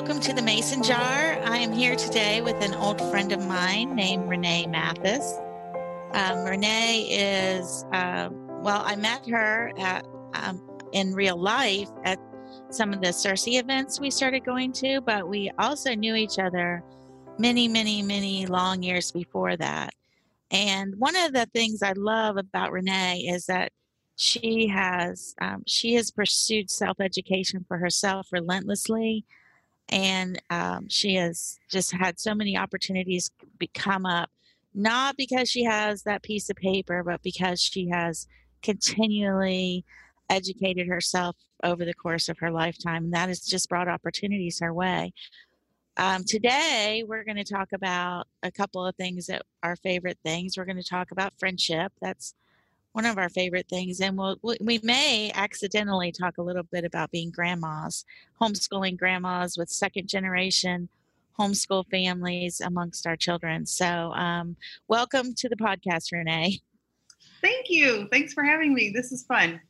welcome to the Mason Jar. I am here today with an old friend of mine named Renee Mathis. Um, Renee is, uh, well, I met her at, um, in real life at some of the Circe events we started going to, but we also knew each other many, many, many long years before that. And one of the things I love about Renee is that she has um, she has pursued self education for herself relentlessly and um, she has just had so many opportunities come up not because she has that piece of paper but because she has continually educated herself over the course of her lifetime and that has just brought opportunities her way. Um, today we're going to talk about a couple of things that are favorite things. We're going to talk about friendship. That's one of our favorite things and we'll, we may accidentally talk a little bit about being grandmas homeschooling grandmas with second generation homeschool families amongst our children. So um, welcome to the podcast renee. Thank you. Thanks for having me. This is fun.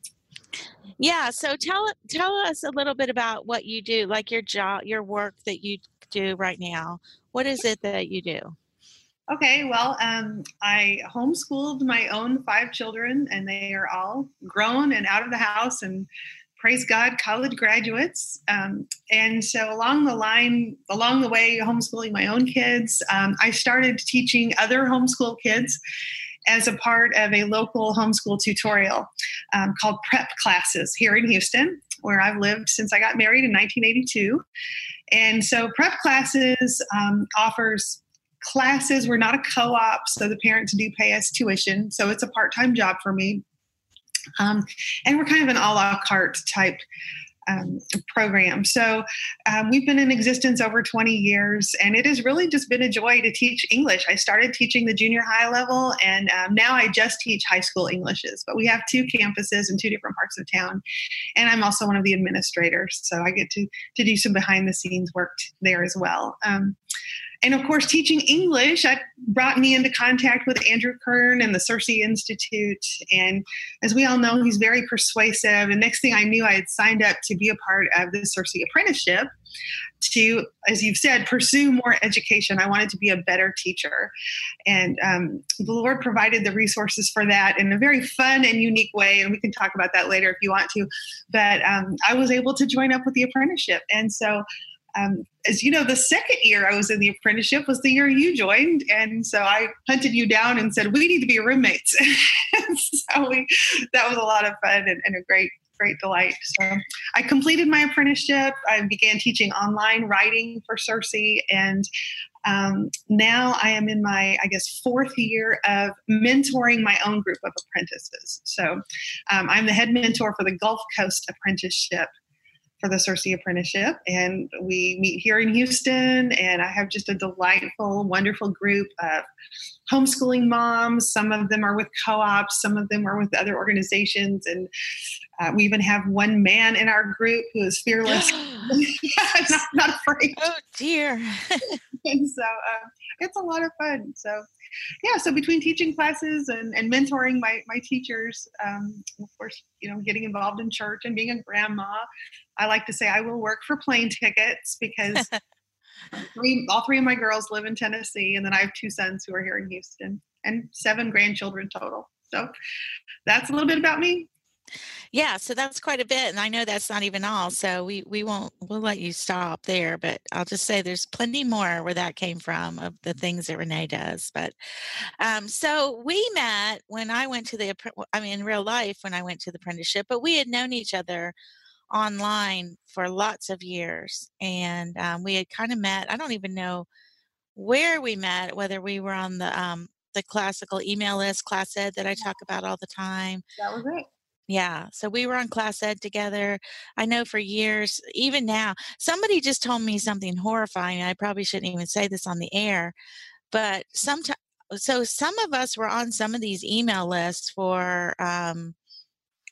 Yeah so tell tell us a little bit about what you do like your job your work that you do right now. What is it that you do Okay, well, um, I homeschooled my own five children, and they are all grown and out of the house, and praise God, college graduates. Um, and so, along the line, along the way, homeschooling my own kids, um, I started teaching other homeschool kids as a part of a local homeschool tutorial um, called Prep Classes here in Houston, where I've lived since I got married in 1982. And so, Prep Classes um, offers classes. We're not a co op, so the parents do pay us tuition. So it's a part time job for me. Um, and we're kind of an a la carte type um, program. So um, we've been in existence over 20 years, and it has really just been a joy to teach English. I started teaching the junior high level, and um, now I just teach high school Englishes. But we have two campuses in two different parts of town, and I'm also one of the administrators, so I get to to do some behind the scenes work there as well. And of course, teaching English that brought me into contact with Andrew Kern and the Circe Institute. And as we all know, he's very persuasive. And next thing I knew, I had signed up to be a part of the Circe apprenticeship to, as you've said, pursue more education. I wanted to be a better teacher. And um, the Lord provided the resources for that in a very fun and unique way. And we can talk about that later if you want to. But um, I was able to join up with the apprenticeship. And so um, as you know, the second year I was in the apprenticeship was the year you joined, and so I hunted you down and said we need to be roommates. so we, that was a lot of fun and, and, a great, great delight. So I completed my apprenticeship. I began teaching online writing for Circe. and um, now I am in my, I guess, fourth year of mentoring my own group of apprentices. So um, I'm the head mentor for the Gulf Coast Apprenticeship for the Circe Apprenticeship. And we meet here in Houston, and I have just a delightful, wonderful group of homeschooling moms. Some of them are with co ops, some of them are with other organizations. And uh, we even have one man in our group who is fearless, not, not, afraid. Oh, dear. and so uh, it's a lot of fun. So yeah, so between teaching classes and, and mentoring my, my teachers, um, of course, you know, getting involved in church and being a grandma, I like to say I will work for plane tickets because three, all three of my girls live in Tennessee, and then I have two sons who are here in Houston, and seven grandchildren total. So that's a little bit about me. Yeah, so that's quite a bit, and I know that's not even all. So we we won't we'll let you stop there, but I'll just say there's plenty more where that came from of the things that Renee does. But um, so we met when I went to the I mean in real life when I went to the apprenticeship, but we had known each other online for lots of years, and um, we had kind of met. I don't even know where we met, whether we were on the um, the classical email list, class ed that I talk about all the time. That was it. Yeah. So we were on class ed together. I know for years, even now, somebody just told me something horrifying. I probably shouldn't even say this on the air, but sometimes, so some of us were on some of these email lists for, um,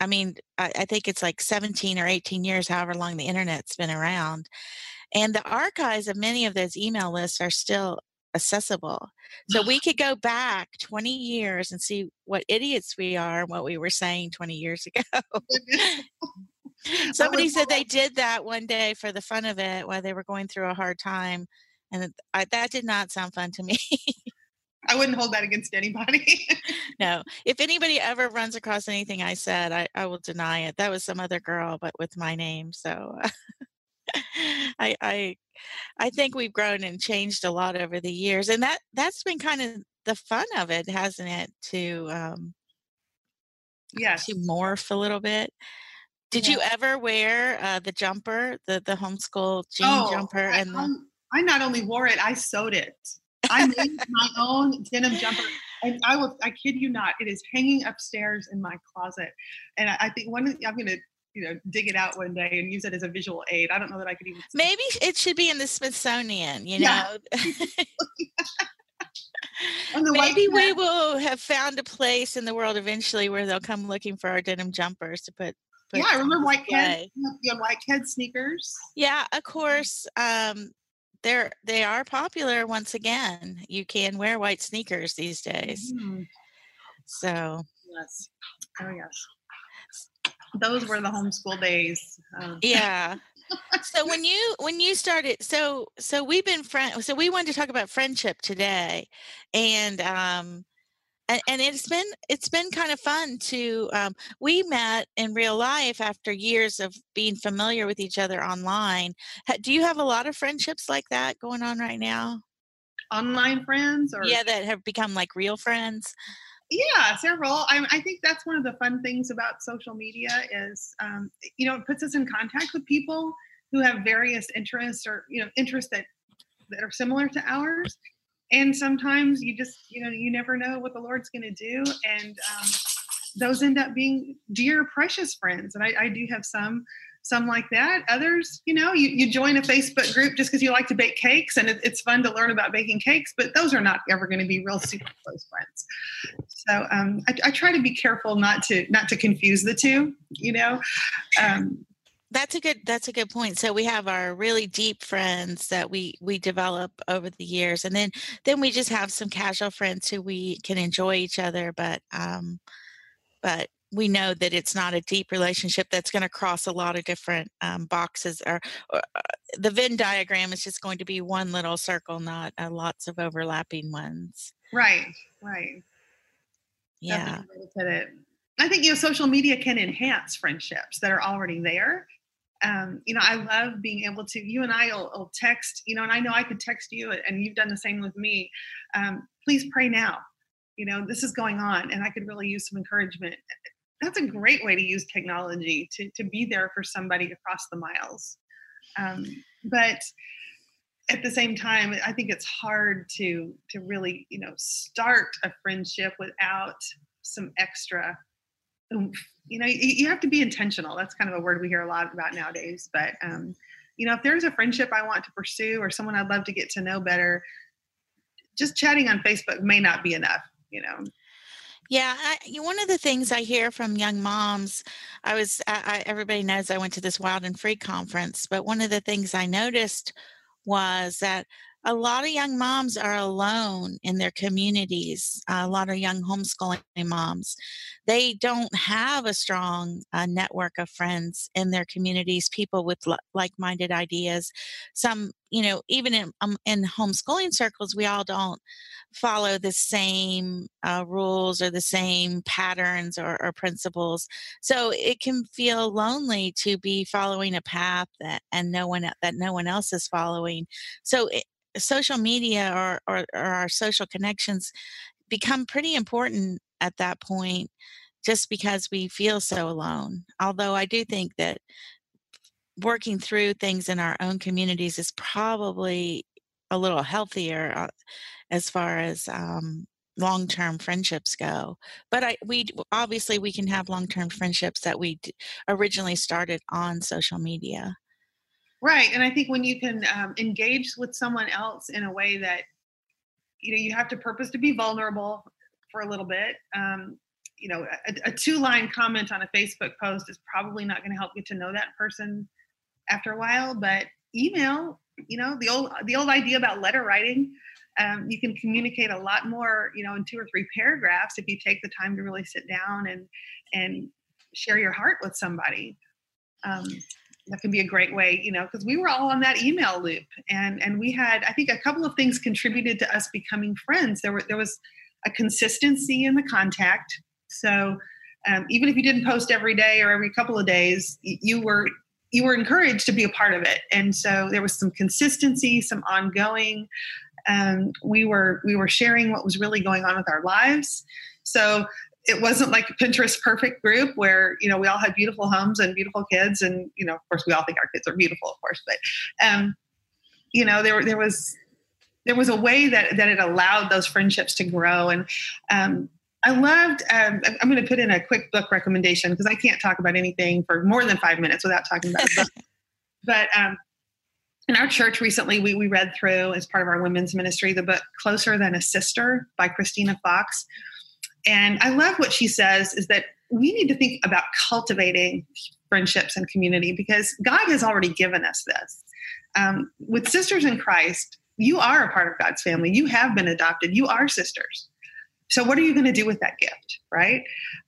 I mean, I, I think it's like 17 or 18 years, however long the internet's been around. And the archives of many of those email lists are still accessible. So we could go back 20 years and see what idiots we are and what we were saying 20 years ago. Somebody said they did that one day for the fun of it while they were going through a hard time, and I, that did not sound fun to me. I wouldn't hold that against anybody. no, if anybody ever runs across anything I said, I, I will deny it. That was some other girl, but with my name. So I, I, I think we've grown and changed a lot over the years, and that that's been kind of the fun of it, hasn't it? To um, yes, to morph a little bit. Did yeah. you ever wear uh, the jumper, the the homeschool jean oh, jumper, and I, the... I not only wore it, I sewed it. I made my own denim jumper. And I will, I kid you not, it is hanging upstairs in my closet. And I, I think one, I'm going to, you know, dig it out one day and use it as a visual aid. I don't know that I could even. Maybe it should be in the Smithsonian, you know? Maybe we will have found a place in the world eventually where they'll come looking for our denim jumpers to put. put yeah, I remember white kid, yeah, white kid sneakers. Yeah, of course. Um, they're they are popular once again. You can wear white sneakers these days. Mm-hmm. So yes, oh yes, those were the homeschool days. Um. Yeah. so when you when you started so so we've been friend so we wanted to talk about friendship today and um and, and it's been it's been kind of fun to um, we met in real life after years of being familiar with each other online. Do you have a lot of friendships like that going on right now? Online friends or yeah that have become like real friends? Yeah several I, I think that's one of the fun things about social media is um, you know it puts us in contact with people who have various interests or you know interests that that are similar to ours and sometimes you just you know you never know what the lord's going to do and um, those end up being dear precious friends and I, I, do have some some like that. Others you know you, you join a facebook group just because you like to bake cakes and it, it's fun to learn about baking cakes but those are not ever going to be real super close friends. So um, I, I, try to be careful not to not to confuse the two you know? Um, that's a good that's a good point. So we have our really deep friends that we we develop over the years and then then we just have some casual friends who we can enjoy each other but um but we know that it's not a deep relationship that's going to cross a lot of different um, boxes or, or uh, the venn diagram is just going to be one little circle not uh, lots of overlapping ones. Right right. Yeah. I think you know social media can enhance friendships that are already there um, you know, I love being able to, you and I will, will, text, you know, and I know I could text you and you've done the same with me. Um, please pray now. You know, this is going on and I could really use some encouragement. That's a great way to use technology to, to be there for somebody across the miles. Um, but at the same time, I think it's hard to, to really, you know, start a friendship without some extra you know you, you, have to be intentional. That's kind of a word we hear a lot about nowadays but um, you know if there's a friendship i want to pursue or someone i'd love to get to know better just chatting on facebook may not be enough you know? Yeah, I, one of the things I hear from young moms, I was, I, I, everybody knows I went to this Wild and Free conference, but one of the things I noticed was that a lot of young moms are alone in their communities. A lot of young homeschooling moms, they don't have a strong uh, network of friends in their communities, people with l- like-minded ideas. Some, you know, even in um, in homeschooling circles, we all don't follow the same uh, rules or the same patterns or, or, principles. So it can feel lonely to be following a path that and no one that no one else is following. So it, social media or, or, or our social connections become pretty important at that point just because we feel so alone. Although I do think that working through things in our own communities is probably a little healthier uh, as far as um, long-term friendships go. But I, we obviously we can have long-term friendships that we originally started on social media. Right. And I think when you can um, engage with someone else in a way that, you know, you have to purpose to be vulnerable for a little bit. Um, you know, a, a two line comment on a Facebook post is probably not going to help you to know that person after a while, but email, you know, the old, the old idea about letter writing, um, you can communicate a lot more, you know, in two or three paragraphs if you take the time to really sit down and, and share your heart with somebody. um, that can be a great way, you know, because we were all on that email loop, and and we had, I think, a couple of things contributed to us becoming friends. There were there was a consistency in the contact, so um, even if you didn't post every day or every couple of days, you were you were encouraged to be a part of it, and so there was some consistency, some ongoing. Um, we were we were sharing what was really going on with our lives. So it wasn't like a Pinterest perfect group where you know we all had beautiful homes and beautiful kids, and you know of course we all think our kids are beautiful, of course, but um, you know there there was there was a way that that it allowed those friendships to grow and um, I loved. Um, I'm going to put in a quick book recommendation because I can't talk about anything for more than five minutes without talking about a book. but um, in our church recently, we, we read through as part of our women's ministry the book "Closer Than a Sister" by Christina Fox, and I love what she says is that we need to think about cultivating friendships and community because God has already given us this. Um, with sisters in Christ, you are a part of God's family. You have been adopted. You are sisters. So, what are you going to do with that gift, right?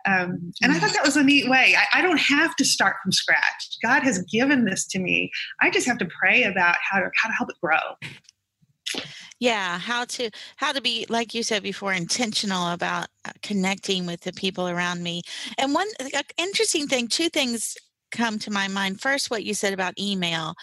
Um, and I thought that was a neat way. I, I, don't have to start from scratch. God has given this to me. I just have to pray about how to how to help it grow. Yeah, how to how to be like you said before, intentional about uh, connecting with the people around me. And one uh, interesting thing, two things come to my mind. First, what you said about email.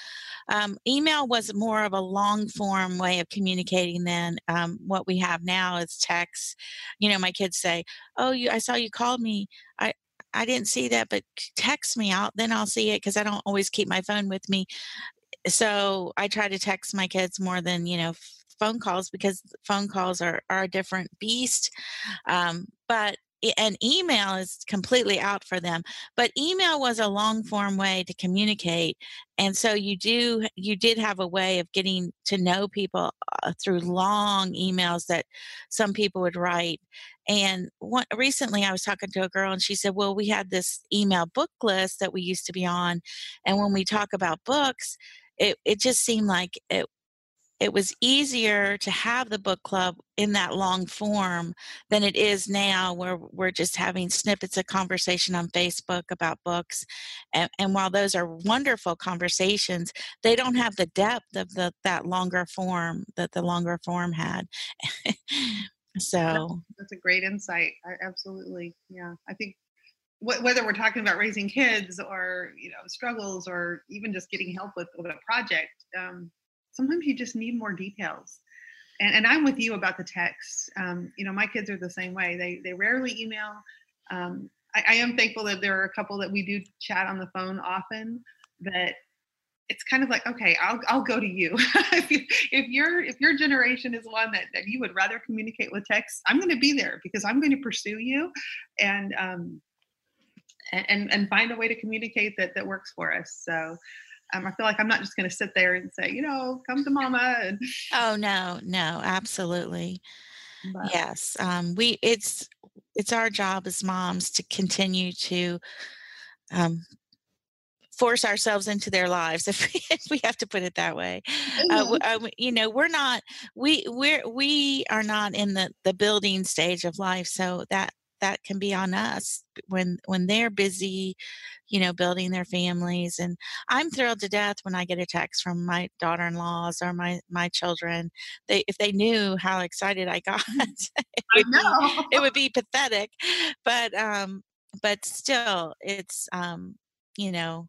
Um, email was more of a long form way of communicating than um, what we have now is text. You know, my kids say, "Oh, you, I saw you called me. I I didn't see that, but text me out. Then I'll see it because I don't always keep my phone with me." So I try to text my kids more than you know phone calls because phone calls are, are a different beast. Um, but an email is completely out for them but email was a long form way to communicate and so you do you did have a way of getting to know people uh, through long emails that some people would write and one, recently i was talking to a girl and she said well we had this email book list that we used to be on and when we talk about books it, it just seemed like it it was easier to have the book club in that long form than it is now where we're just having snippets of conversation on facebook about books. And, and while those are wonderful conversations they don't have the depth of the that longer form that the longer form had. So that's a great insight. I, absolutely. Yeah. I think whether we're talking about raising kids or you know struggles or even just getting help with, with a project um, sometimes you just need more details. And, and I'm with you about the text. Um, you know, my kids are the same way. They they rarely email. Um, I, I am thankful that there are a couple that we do chat on the phone often. That it's kind of like okay i'll, I'll go to you if, you if your if your generation is one that, that you would rather communicate with text i'm going to be there because i'm going to pursue you and um and and find a way to communicate that that works for us so um, I feel like I'm not just going to sit there and say, you know, come to mama. And oh no, no, absolutely. But. Yes, um, we it's it's our job as moms to continue to um, force ourselves into their lives if we, if we have to put it that way uh, uh, you know we're not we we're we are not in the the building stage of life so that that can be on us when when they're busy you know building their families and i'm thrilled to death when i get a text from my daughter-in-laws or my my children. They if they knew how excited i got would I be, it would be pathetic but um but still it's um you know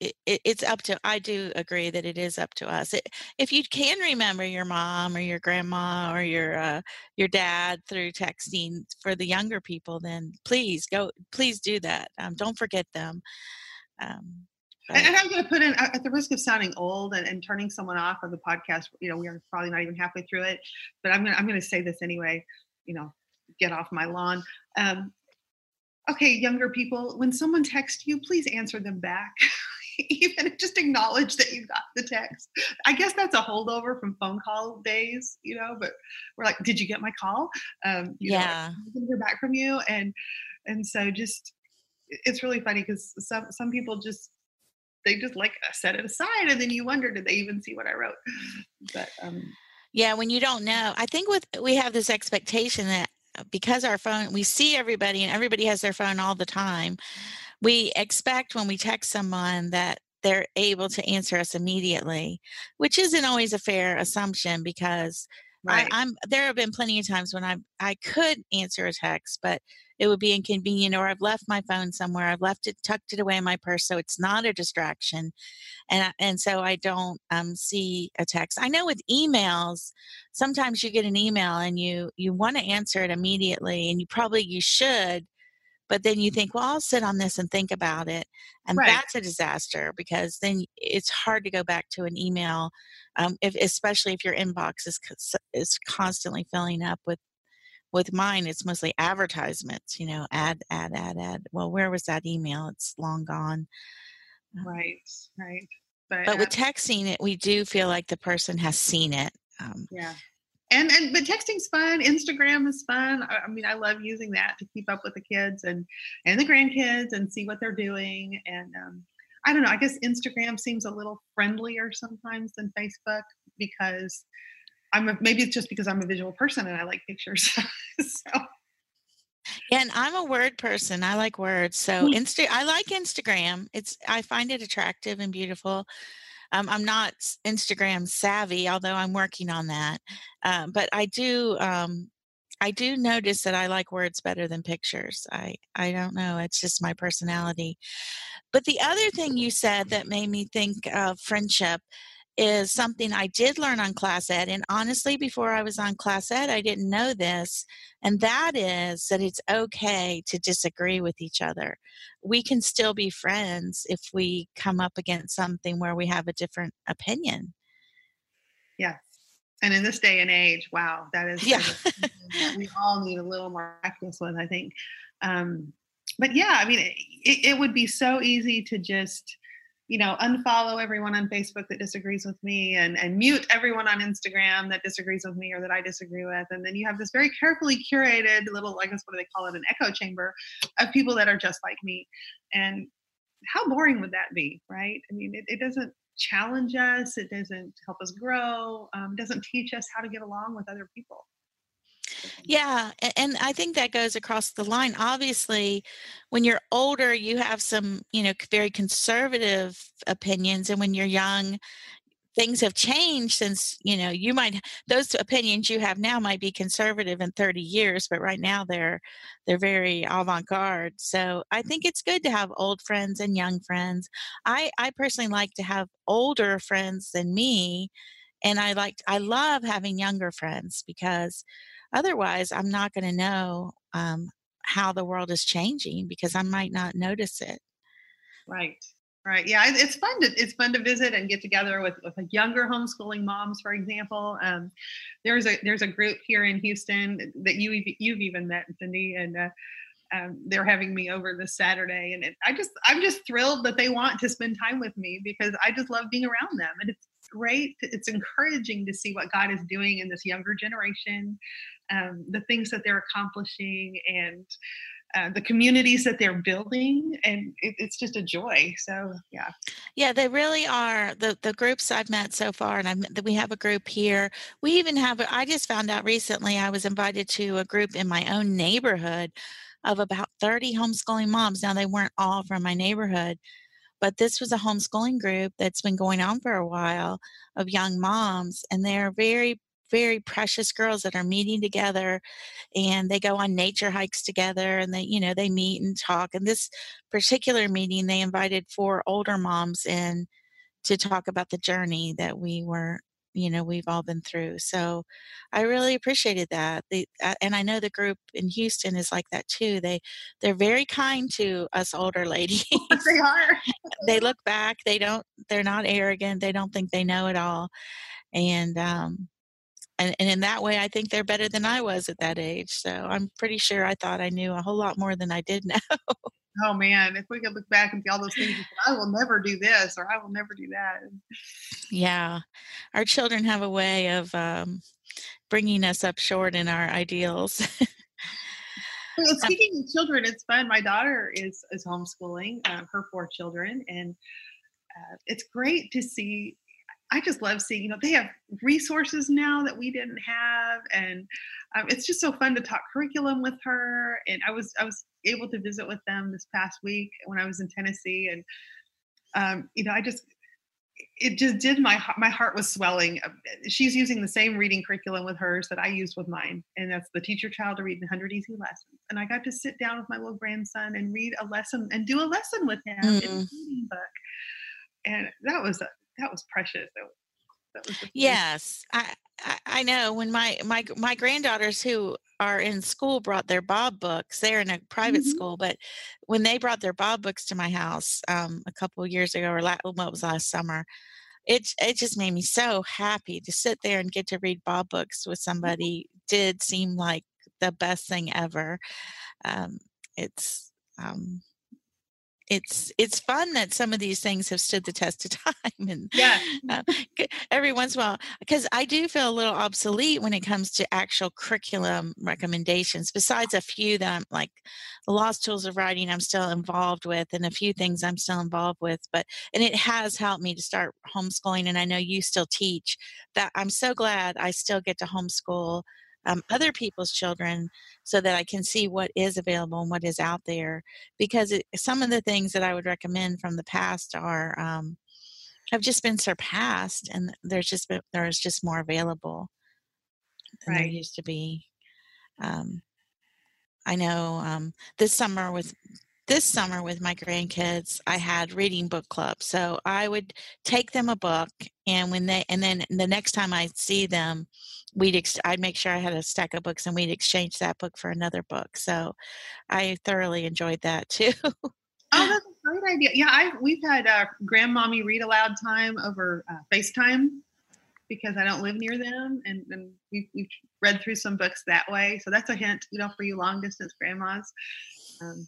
it, it, it's up to i do agree that it is up to us it, if you can remember your mom or your grandma or your uh, your dad through texting for the younger people then please go please do that um, don't forget them um, and, and, I'm going to put in, at the risk of sounding old and, and turning someone off of the podcast, you know, we are probably not even halfway through it, but I'm going to, I'm going to say this anyway, you know, get off my lawn. Um, okay, younger people, when someone texts you, please answer them back. even just acknowledge that you got the text. I guess that's a holdover from phone call days, you know, but we're like, did you get my call? Um, yeah. Know, hear back from you. And, and so just, it's really funny because some, some people just, they just like set it aside and then you wonder, did they even see what I wrote? But, um, yeah, when you don't know, I think with, we have this expectation that because our phone, we see everybody and everybody has their phone all the time we expect when we text someone that they're able to answer us immediately, which isn't always a fair assumption because right. I, am there have been plenty of times when I I could answer a text, but it would be inconvenient or I've left my phone somewhere. I've left it tucked it away in my purse so it's not a distraction. And and so I don't um, see a text. I know with emails, sometimes you get an email and you you want to answer it immediately and you probably you should but then you think well i'll sit on this and think about it and right. that's a disaster because then it's hard to go back to an email um, if, especially if your inbox is is constantly filling up with with mine it's mostly advertisements you know ad ad ad ad well where was that email? It's long gone. Um right right. But, but with texting it we do feel like the person has seen it um, yeah and and but texting's fun instagram is fun I, I, mean i love using that to keep up with the kids and and the grandkids and see what they're doing and um, i don't know i guess instagram seems a little friendlier sometimes than facebook because i'm a, maybe it's just because i'm a visual person and i like pictures so yeah, and I'm a word person. I like words. So mm. Insta I like Instagram. It's I find it attractive and beautiful. Um, I'm not Instagram savvy, although I'm working on that. Um, but I do. Um, I do notice that I like words better than pictures. I I don't know. It's just my personality. But the other thing you said that made me think of friendship is something I did learn on Class Ed. And honestly, before I was on Class Ed, I didn't know this. And that is that it's okay to disagree with each other. We can still be friends if we come up against something where we have a different opinion. Yes. And in this day and age, wow, that is yeah. that we all need a little more practice with, I think. Um, but yeah, I mean, it, it would be so easy to just you know, unfollow everyone on Facebook that disagrees with me and, and mute everyone on Instagram that disagrees with me or that I disagree with. And then you have this very carefully curated little, I guess, what do they call it, an echo chamber of people that are just like me. And how boring would that be, right? I mean, it, it doesn't challenge us, it doesn't help us grow, um, doesn't teach us how to get along with other people. Yeah, and I think that goes across the line. Obviously, when you're older, you have some, you know, very conservative opinions, and when you're young, things have changed since you know you might those opinions you have now might be conservative in 30 years but right now they're they're very avant-garde so i think it's good to have old friends and young friends i i personally like to have older friends than me and i like i love having younger friends because Otherwise, I'm not going to know um, how the world is changing because I might not notice it. Right. Right. Yeah, it's fun to it's fun to visit and get together with with younger homeschooling moms, for example. Um, there's a there's a group here in Houston that you you've even met, Cindy, and uh, um, they're having me over this Saturday, and it, I just I'm just thrilled that they want to spend time with me because I just love being around them, and it's great. It's encouraging to see what God is doing in this younger generation, um, the things that they're accomplishing, and uh, the communities that they're building and it, it's just a joy. So yeah. Yeah they really are. The the groups i've met so far and I'm, we have a group here. We even have i just found out recently i was invited to a group in my own neighborhood of about 30 homeschooling moms now they weren't all from my neighborhood but this was a homeschooling group that's been going on for a while of young moms, and they're very, very precious girls that are meeting together and they go on nature hikes together and they, you know, they meet and talk. And this particular meeting, they invited four older moms in to talk about the journey that we were you know we've all been through so i really appreciated that they, uh, and i know the group in houston is like that too they they're very kind to us older ladies. They are. They look back they don't they're not arrogant they don't think they know it all and um and, and in that way i think they're better than i was at that age so i'm pretty sure i thought i knew a whole lot more than i did know oh man, if we could look back and see all those things, I will never do this or I will never do that. Yeah, our children have a way of um, bringing us up short in our ideals. well, speaking of children, it's fun. My daughter is is homeschooling uh, her four children, and uh, it's great to see. I just love seeing, you know, they have resources now that we didn't have, and um, it's just so fun to talk curriculum with her. And I was I was able to visit with them this past week when I was in Tennessee, and um, you know, I just it just did my my heart was swelling. Uh, she's using the same reading curriculum with hers that I used with mine, and that's the Teach Your Child to Read 100 Easy Lessons. And I got to sit down with my little grandson and read a lesson and do a lesson with him mm. in a reading book, and that was that was precious. That was, that was yes, I, I know when my my my granddaughters who are in school brought their Bob books. They're in a private mm-hmm. school, but when they brought their Bob books to my house um, a couple years ago, or la- what was last summer, it it just made me so happy to sit there and get to read Bob books with mm-hmm. somebody. Did seem like the best thing ever. Um, it's um, it's it's fun that some of these things have stood the test of time and yeah. uh, every once in a while because i do feel a little obsolete when it comes to actual curriculum recommendations besides a few that i'm like the lost tools of writing i'm still involved with and a few things i'm still involved with but and it has helped me to start homeschooling and i know you still teach that i'm so glad i still get to homeschool um, other people's children so that I can see what is available and what is out there. Because it, some of the things that I would recommend from the past are um, have just been surpassed, and there's just been, there's just more available than right. there used to be. Um, I know um, this summer with this summer with my grandkids i had reading book club so i would take them a book and when they and then the next time i see them we'd ex- i'd make sure i had a stack of books and we'd exchange that book for another book so i thoroughly enjoyed that too. Oh that's a great idea. Yeah i we've had uh, grandmommy read aloud time over uh, facetime because i don't live near them and, and we've, we've read through some books that way so that's a hint you know for you long distance grandmas. Um,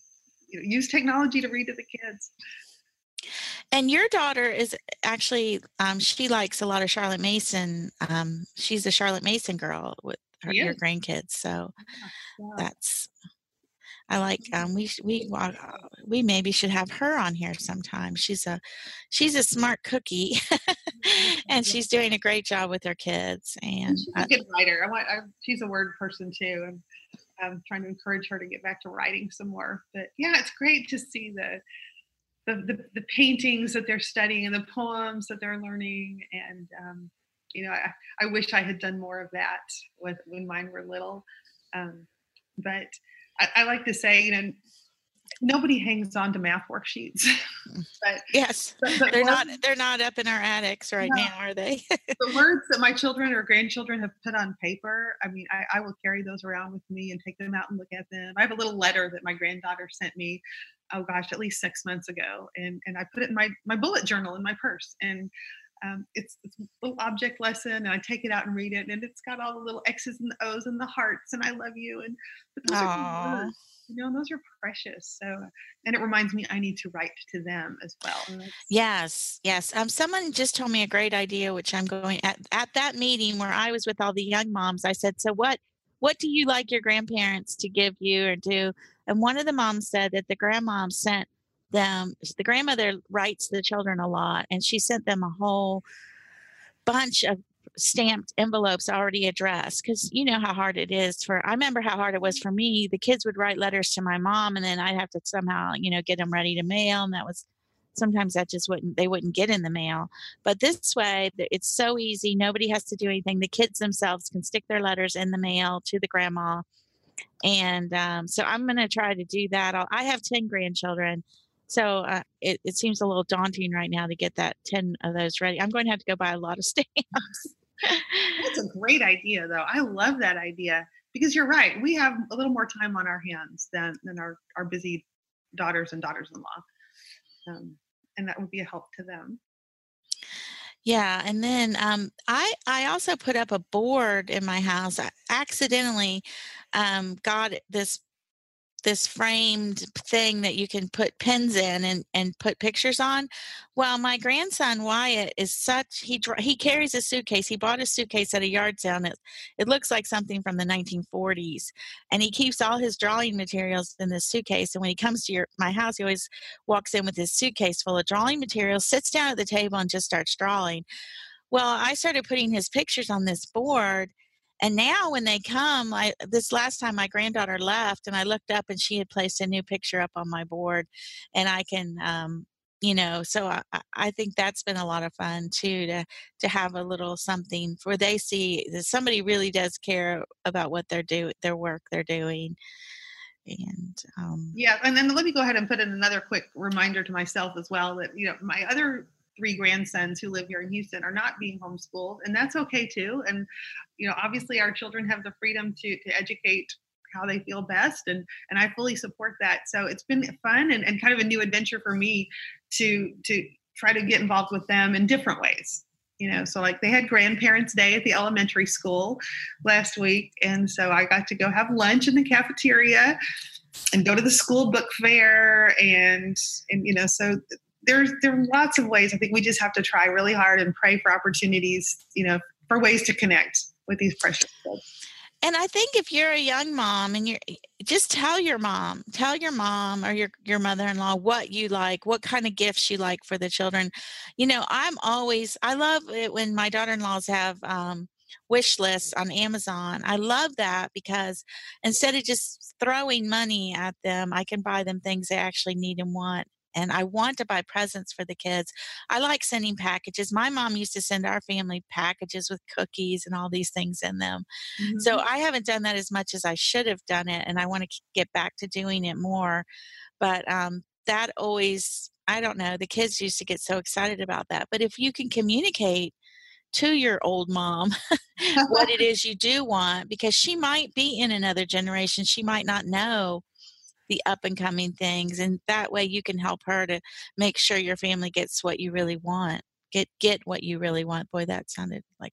you know, use technology to read to the kids. And your daughter is actually um, she likes a lot of Charlotte Mason. Um, she's a Charlotte Mason girl with her, your grandkids, so yeah. that's I like. Um, we we uh, we maybe should have her on here sometime. She's a she's a smart cookie, and she's doing a great job with her kids. And she's a good writer. I want. I, she's a word person too, and I'm trying to encourage her to get back to writing some more. But yeah, it's great to see the the, the, the paintings that they're studying and the poems that they're learning. And um, you know, I, I wish I had done more of that with when mine were little. Um, but I, I like to say, you know, nobody hangs on to math worksheets. Mm. but yes, but, they're words, not they're not up in our attics right no, now, are they? the words that my children or grandchildren have put on paper, I mean, I, I, will carry those around with me and take them out and look at them. I have a little letter that my granddaughter sent me, oh gosh, at least six months ago, and and I put it in my my bullet journal in my purse and. Um, it's, it's a little object lesson and I take it out and read it and it's got all the little X's and the O's and the hearts and I love you and those Aww. are words you know those are precious so and it reminds me i need to write to them as well yes yes um someone just told me a great idea which i'm going at at that meeting where i was with all the young moms i said so what what do you like your grandparents to give you or do and one of the moms said that the grandmom sent them the grandmother writes the children a lot and she sent them a whole bunch of stamped envelopes already addressed because you know how hard it is for i remember how hard it was for me. The kids would write letters to my mom and then i'd have to somehow you know get them ready to mail and that was sometimes that just wouldn't they wouldn't get in the mail. But this way it's so easy. Nobody has to do anything. The kids themselves can stick their letters in the mail to the grandma and um, so i'm going to try to do that I'll, i have 10 grandchildren so uh, it, it seems a little daunting right now to get that 10 of those ready i'm going to have to go buy a lot of stamps that's a great idea, though. I love that idea because you're right. We have a little more time on our hands than than our our busy daughters and daughters-in-law, um, and that would be a help to them. Yeah, and then um, I I also put up a board in my house. I accidentally um, got this this framed thing that you can put pins in and, and put pictures on. Well, my grandson Wyatt is such he he carries a suitcase. He bought a suitcase at a yard sale. it it looks like something from the 1940s, and he keeps all his drawing materials in this suitcase. And when he comes to your my house, he always walks in with his suitcase full of drawing materials, sits down at the table, and just starts drawing. Well, I started putting his pictures on this board and now when they come, I this last time my granddaughter left, and I looked up and she had placed a new picture up on my board, and I can, um, you know, so I, I think that's been a lot of fun too to to have a little something where they see that somebody really does care about what they're doing, their work they're doing. And um, yeah, and then let me go ahead and put in another quick reminder to myself as well that you know my other three grandsons who live here in Houston are not being homeschooled, and that's okay too. And you know, obviously, our children have the freedom to to educate how they feel best and and I fully support that. So it's been fun and, and kind of a new adventure for me to to try to get involved with them in different ways. You know, so like they had grandparents day at the elementary school last week. And so I got to go have lunch in the cafeteria and go to the school book fair and and you know so there's there are lots of ways. I think we just have to try really hard and pray for opportunities, you know, for ways to connect with these precious kids. And I think if you're a young mom and you're just tell your mom, tell your mom or your your mother-in-law what you like, what kind of gifts you like for the children. You know, I'm always I love it when my daughter-in-laws have um, wish lists on Amazon. I love that because instead of just throwing money at them, I can buy them things they actually need and want and I want to buy presents for the kids. I like sending packages. My mom used to send our family packages with cookies and all these things in them. Mm-hmm. So I haven't done that as much as I should have done it, and I want to get back to doing it more. But um, that always, I don't know, the kids used to get so excited about that. But if you can communicate, to your old mom what it is you do want because she might be in another generation she might not know the up and coming things and that way you can help her to make sure your family gets what you really want get get what you really want. Boy that sounded like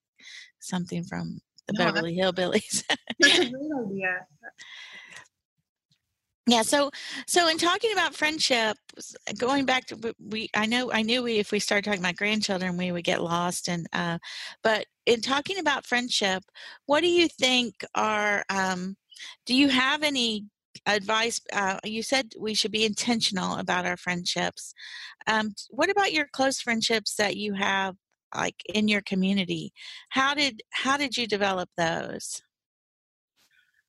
something from the no, beverly hillbillies. That's a great idea. Yeah so so in talking about friendship going back to we i know i knew we if we started talking about grandchildren we would get lost and uh but in talking about friendship what do you think are um do you have any advice uh, you said we should be intentional about our friendships. Um, what about your close friendships that you have like in your community? How did how did you develop those?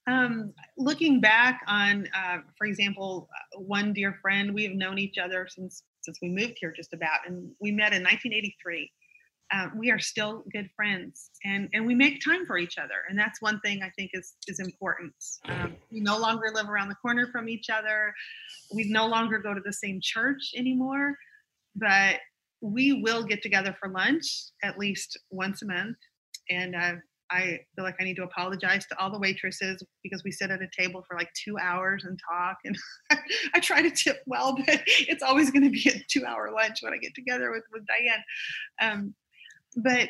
Um, looking back on uh, for example one dear friend we have known each other since since we moved here just about and we met in 1983 um, we are still good friends and, and we make time for each other. And that's one thing I think is, is important. Um, we no longer live around the corner from each other. We no longer go to the same church anymore, but we will get together for lunch at least once a month. And uh, I feel like I need to apologize to all the waitresses because we sit at a table for like two hours and talk. And I try to tip well, but it's always going to be a two hour lunch when I get together with, with Diane. Um, but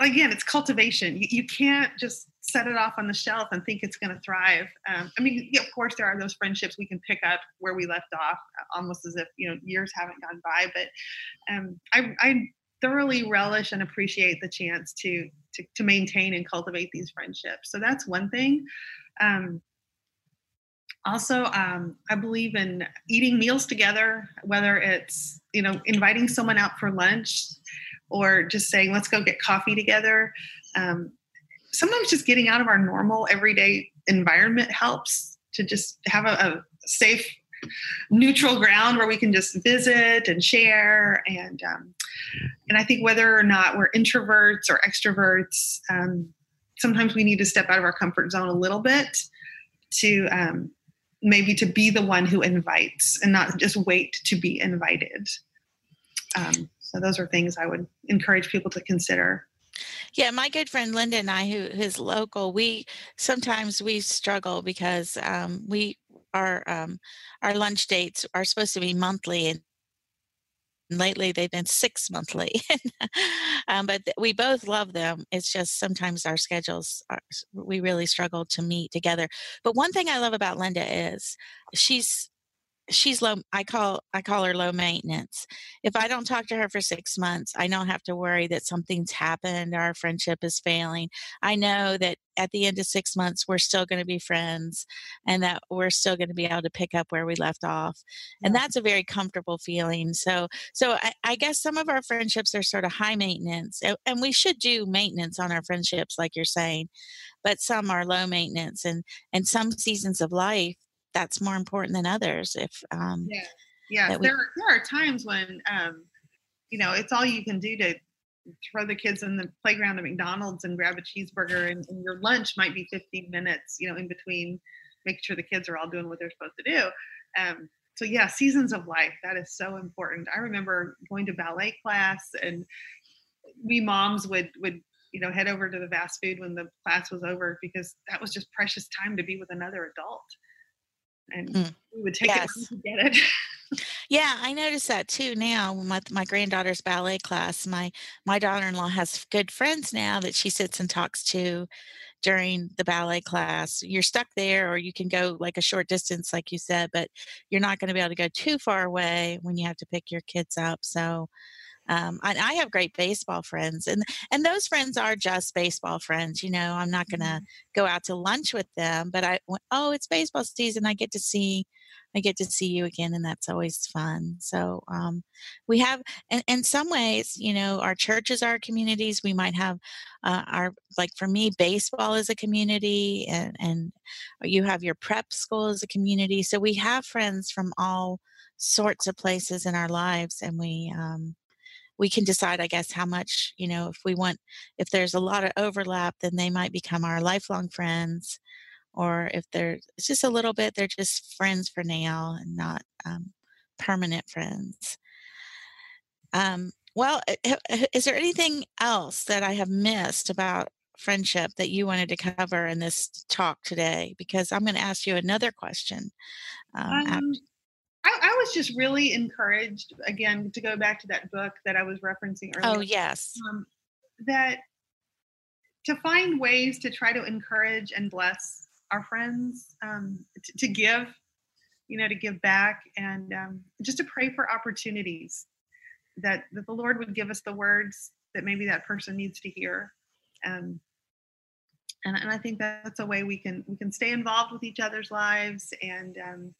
again, it's cultivation. You, you, can't just set it off on the shelf and think it's going to thrive. Um, I mean, yeah, of course, there are those friendships we can pick up where we left off, uh, almost as if you know years haven't gone by. But um, I, I thoroughly relish and appreciate the chance to, to to maintain and cultivate these friendships. So that's one thing. Um, also, um, I believe in eating meals together, whether it's you know inviting someone out for lunch or just saying, let's go get coffee together. Um, sometimes just getting out of our normal everyday environment helps to just have a, a safe, neutral ground where we can just visit and share. And um, and I think whether or not we're introverts or extroverts, um, sometimes we need to step out of our comfort zone a little bit to um, maybe to be the one who invites and not just wait to be invited. Um, so those are things I would encourage people to consider. Yeah, my good friend Linda and I, who is local, we sometimes we struggle because um, we our um, our lunch dates are supposed to be monthly, and lately they've been six monthly. um, but we both love them. It's just sometimes our schedules are, we really struggle to meet together. But one thing I love about Linda is she's she's low i call i call her low maintenance. If i don't talk to her for six months i don't have to worry that something's happened our friendship is failing. I know that at the end of six months we're still going to be friends and that we're still going to be able to pick up where we left off and that's a very comfortable feeling. So so I, I, guess some of our friendships are sort of high maintenance and we should do maintenance on our friendships like you're saying but some are low maintenance and and some seasons of life that's more important than others if um yeah yeah we, there, are, there are times when um you know it's all you can do to throw the kids in the playground at mcdonald's and grab a cheeseburger and, and your lunch might be 15 minutes you know in between making sure the kids are all doing what they're supposed to do. Um so yeah seasons of life that is so important. I remember going to ballet class and we moms would would you know head over to the fast food when the class was over because that was just precious time to be with another adult and mm. we would take yes. it to get it. yeah, I notice that too now with my granddaughter's ballet class. My my daughter-in-law has good friends now that she sits and talks to during the ballet class. You're stuck there or you can go like a short distance like you said, but you're not going to be able to go too far away when you have to pick your kids up. So um, I, I, have great baseball friends, and and those friends are just baseball friends. You know, I'm not going to mm-hmm. go out to lunch with them, but I oh, it's baseball season. I get to see, I get to see you again, and that's always fun. So um, we have, and in some ways, you know, our churches are communities. We might have uh, our like for me, baseball is a community, and and you have your prep school as a community. So we have friends from all sorts of places in our lives, and we um, we can decide, I guess, how much, you know, if we want, if there's a lot of overlap, then they might become our lifelong friends. Or if they're it's just a little bit, they're just friends for now and not um, permanent friends. Um, well, is there anything else that I have missed about friendship that you wanted to cover in this talk today? Because I'm going to ask you another question. Um, um, after. I, I, was just really encouraged again to go back to that book that I was referencing earlier. Oh yes, um, that to find ways to try to encourage and bless our friends, um, to, to, give, you know, to give back, and um, just to pray for opportunities that that the Lord would give us the words that maybe that person needs to hear. Um, and, and I think that's a way we can we can stay involved with each other's lives and um,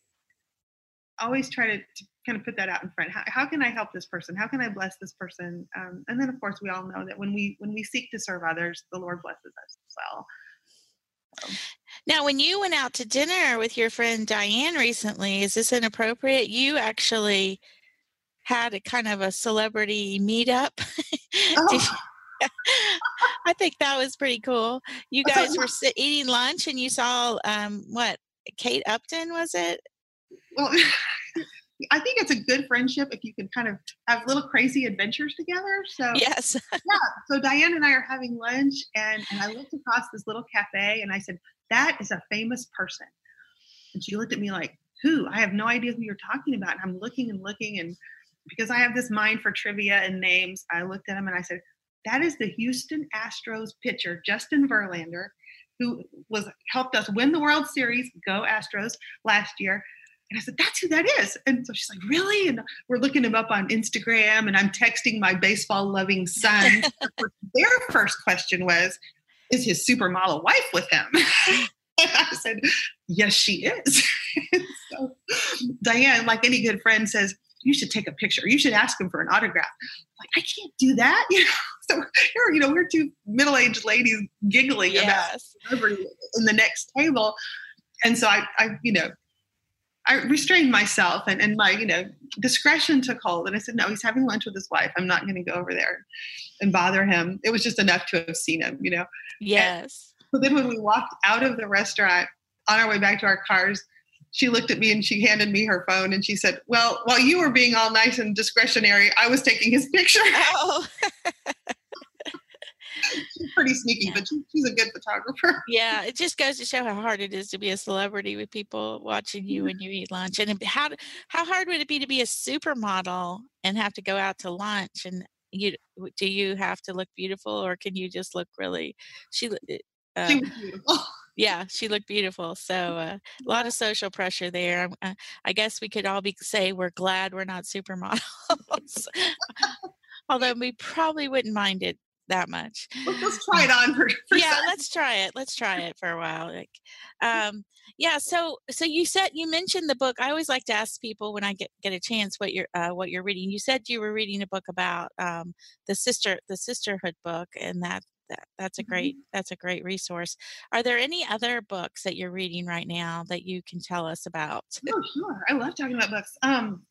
always try to, to, kind of put that out in front. How, how, can I help this person? How can I bless this person? Um, and then, of course, we all know that when we when we seek to serve others, the Lord blesses us as well. So. Now, when you went out to dinner with your friend Diane recently, is this inappropriate? You actually had a kind of a celebrity meetup. Oh. I think that was pretty cool. You guys were eating lunch and you saw um, what Kate Upton was it? Well, I think it's a good friendship if you can kind of have little crazy adventures together. So yes, yeah. So Diane and I are having lunch, and and I looked across this little cafe, and I said, "That is a famous person." And she looked at me like, "Who?" I have no idea who you're talking about. And I'm looking and looking, and because I have this mind for trivia and names, I looked at him and I said, "That is the Houston Astros pitcher, Justin Verlander." Who was helped us win the World Series, go Astros last year, and I said, that's who that is. And so she's like, really? And we're looking him up on Instagram and I'm texting my baseball loving son. Their first question was, is his supermodel wife with him? and I said, yes, she is. so Diane, like any good friend says, you should take a picture. You should ask him for an autograph. I'm like, I can't do that. You know, so here, you know, we're two middle-aged ladies giggling yes. about in the next table. And so I, I, you know, I restrained myself and, and my, you know, discretion took hold. And I said, no, he's having lunch with his wife. I'm not going to go over there and bother him. It was just enough to have seen him, you know? Yes. And so then when we walked out of the restaurant on our way back to our cars, she looked at me and she handed me her phone and she said, well, while you were being all nice and discretionary, I was taking his picture. Oh. she's pretty sneaky, yeah. but she, she's a good photographer. Yeah, it just goes to show how hard it is to be a celebrity with people watching you when you eat lunch. And how how hard would it be to be a supermodel and have to go out to lunch? And you do you have to look beautiful, or can you just look really? She uh, she was beautiful. yeah, she looked beautiful. So uh, a lot of social pressure there. Uh, I guess we could all be say we're glad we're not supermodels. Although we probably wouldn't mind it that much. Let's, try it on for, for yeah, let's try it. Let's try it for a while. Like, um, yeah. So, so you said you mentioned the book. I always like to ask people when I get get a chance what you're uh, what you're reading. You said you were reading a book about um, the sister the sisterhood book, and that that that's a great mm-hmm. that's a great resource. Are there any other books that you're reading right now that you can tell us about? Oh, sure. I love talking about books. Um,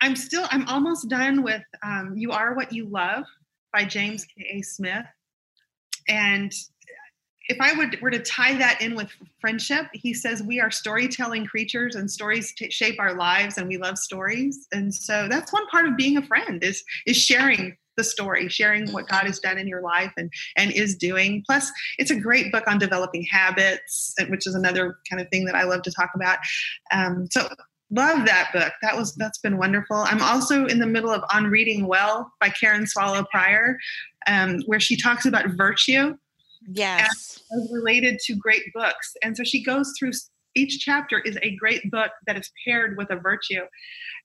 I'm still I'm almost done with um, "You Are What You Love" by James K. A. Smith, and if I would were to tie that in with friendship, he says we are storytelling creatures, and stories t- shape our lives, and we love stories. And so that's one part of being a friend is is sharing the story, sharing what God has done in your life and and is doing. Plus, it's a great book on developing habits, which is another kind of thing that I love to talk about. Um, so love that book. That was that's been wonderful. I'm also in the middle of On Reading Well by Karen Swallow Prior, um, where she talks about virtue. Yes, as related to great books, and so she goes through each chapter is a great book that is paired with a virtue.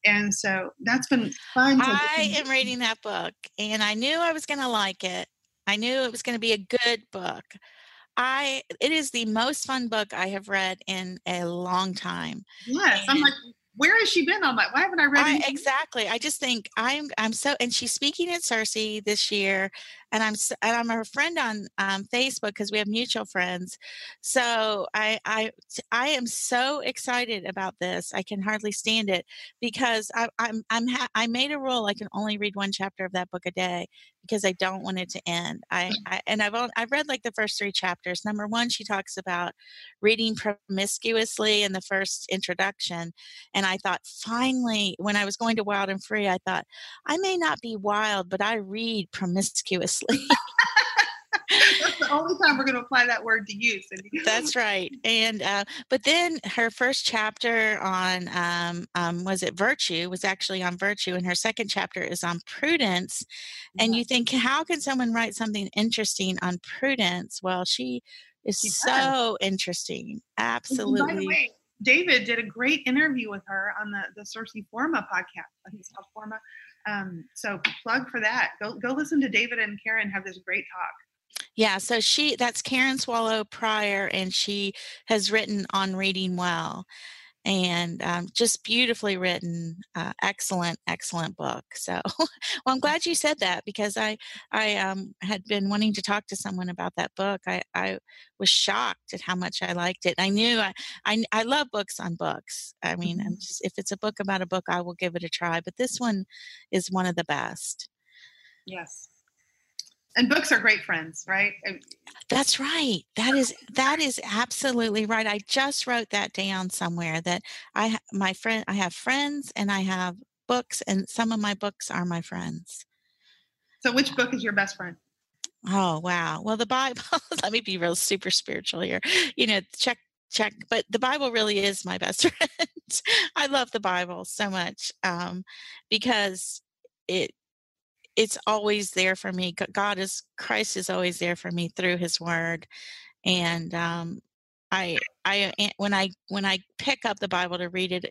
And so that's been fun. I am reading that book and I knew I was going to like it. I knew it was going to be a good book. I it is the most fun book I have read in a long time. Yes, and I'm like where has she been on that? Why haven't I read I, exactly? I just think I'm I'm so and she's speaking at Circe this year, and I'm and I'm her friend on um, Facebook because we have mutual friends. So I I I am so excited about this. I can hardly stand it because I, I'm I'm ha- I made a rule I can only read one chapter of that book a day because I don't want it to end. I, I and I've only, I've read like the first three chapters. Number one, she talks about reading promiscuously in the first introduction, and I thought finally when I was going to Wild and Free, I thought I may not be wild, but I read promiscuously That's the only time we're going to apply that word to you, Cindy. That's right. And uh, but then her first chapter on um, um, was it virtue was actually on virtue, and her second chapter is on prudence. And you think, how can someone write something interesting on prudence? Well, she is she so interesting. Absolutely. way, David did a great interview with her on the the CiRCE Forma podcast. I think it's called Forma um, so plug for that. Go go listen to David and Karen have this great talk. Yeah, so she that's Karen Swallow Prior, and she has written on reading well and um, just beautifully written uh, excellent excellent book so well i'm glad you said that because i i um, had been wanting to talk to someone about that book. I i was shocked at how much i liked it i knew i i, I love books on books. I mean i'm mm-hmm. just if it's a book about a book i will give it a try but this one is one of the best. Yes and books are great friends right? That's right. That is that is absolutely right. I just wrote that down somewhere that i my friend i have friends and i have books and some of my books are my friends. So which book is your best friend? Oh wow. Well the bible let me be real super spiritual here. You know check check but the bible really is my best friend. I love the bible so much um, because it it's always there for me. God is Christ is always there for me through His Word, and um, I I when I when I pick up the Bible to read it,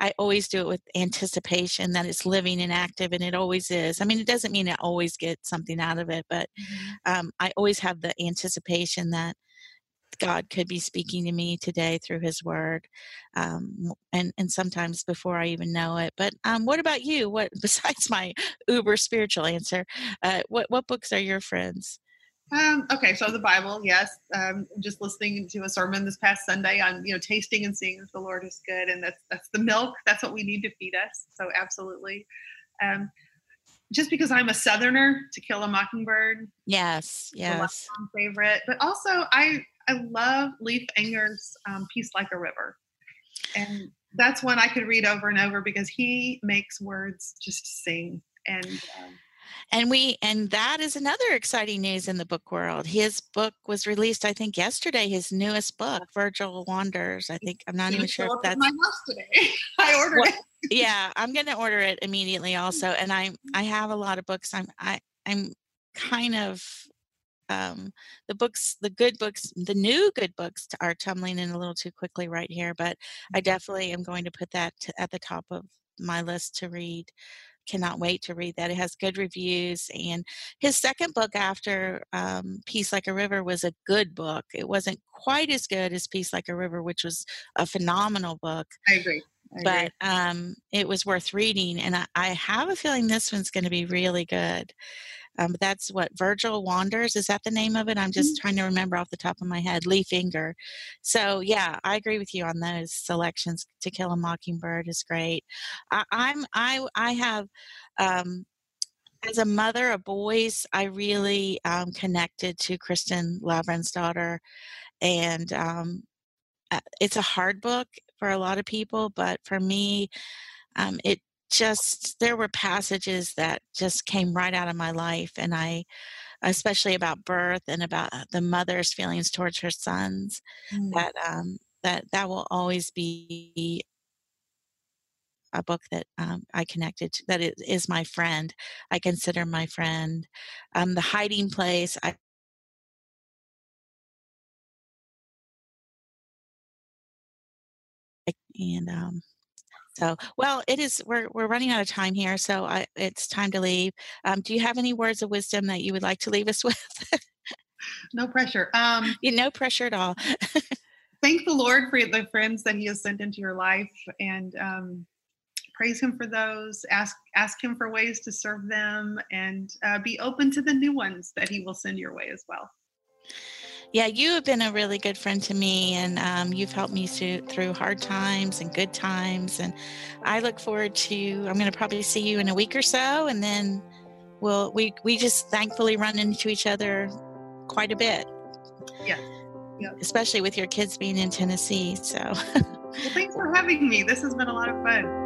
I always do it with anticipation that it's living and active, and it always is. I mean, it doesn't mean I always get something out of it, but mm-hmm. um, I always have the anticipation that God could be speaking to me today through His Word, um, and and sometimes before I even know it. But um, what about you? What besides my uber spiritual answer? Uh, what what books are your friends? Um, okay, so the Bible, yes. Um, just listening to a sermon this past Sunday on you know tasting and seeing that the Lord is good, and that's that's the milk. That's what we need to feed us. So absolutely. Um, just because I'm a Southerner, To Kill a Mockingbird. Yes, yes. Favorite, but also I I love Leif Enger's um, Peace Like a River. And that's one I could read over and over because he makes words just sing. And um, and we and that is another exciting news in the book world. His book was released, I think, yesterday. His newest book, Virgil Wanders. I think I'm not even sure if that's my house today. I ordered well, it. yeah, I'm going to order it immediately. Also, and I I have a lot of books. I'm I I'm kind of um, the books, the good books, the new good books are tumbling in a little too quickly right here, but I mm-hmm. definitely am going to put that to, at the top of my list to read. Cannot wait to read that. It has good reviews. And his second book after um, Peace Like a River was a good book. It wasn't quite as good as Peace Like a River, which was a phenomenal book. I agree. I but um, it was worth reading. And I, I have a feeling this one's going to be really good. Um, that's what Virgil Wanders is that the name of it? I'm just mm-hmm. trying to remember off the top of my head. Leif Enger. So yeah, I agree with you on those selections. To Kill a Mockingbird is great. I, I'm I I have. Um, as a mother of boys, I really um, connected to Kristin Lavransdatter, and um, uh, it's a hard book for a lot of people, but for me, um, it just there were passages that just came right out of my life and i especially about birth and about uh, the mother's feelings towards her sons mm. that um that that will always be a book that um, I connected to, that is my friend. I consider my friend. Um, the Hiding Place. I and um, so, well, it is. We're we're running out of time here, so I, it's time to leave. Um, do you have any words of wisdom that you would like to leave us with? no pressure. Um, no pressure at all. thank the Lord for the friends that He has sent into your life, and um, praise Him for those. Ask ask Him for ways to serve them, and uh, be open to the new ones that He will send your way as well yeah, you have been a really good friend to me, and um, you've helped me through, through hard times and good times. And I look forward to. I'm going to probably see you in a week or so, and then we'll we we just thankfully run into each other quite a bit. Yeah. Yeah. Especially with your kids being in Tennessee. So. well, thanks for having me. This has been a lot of fun.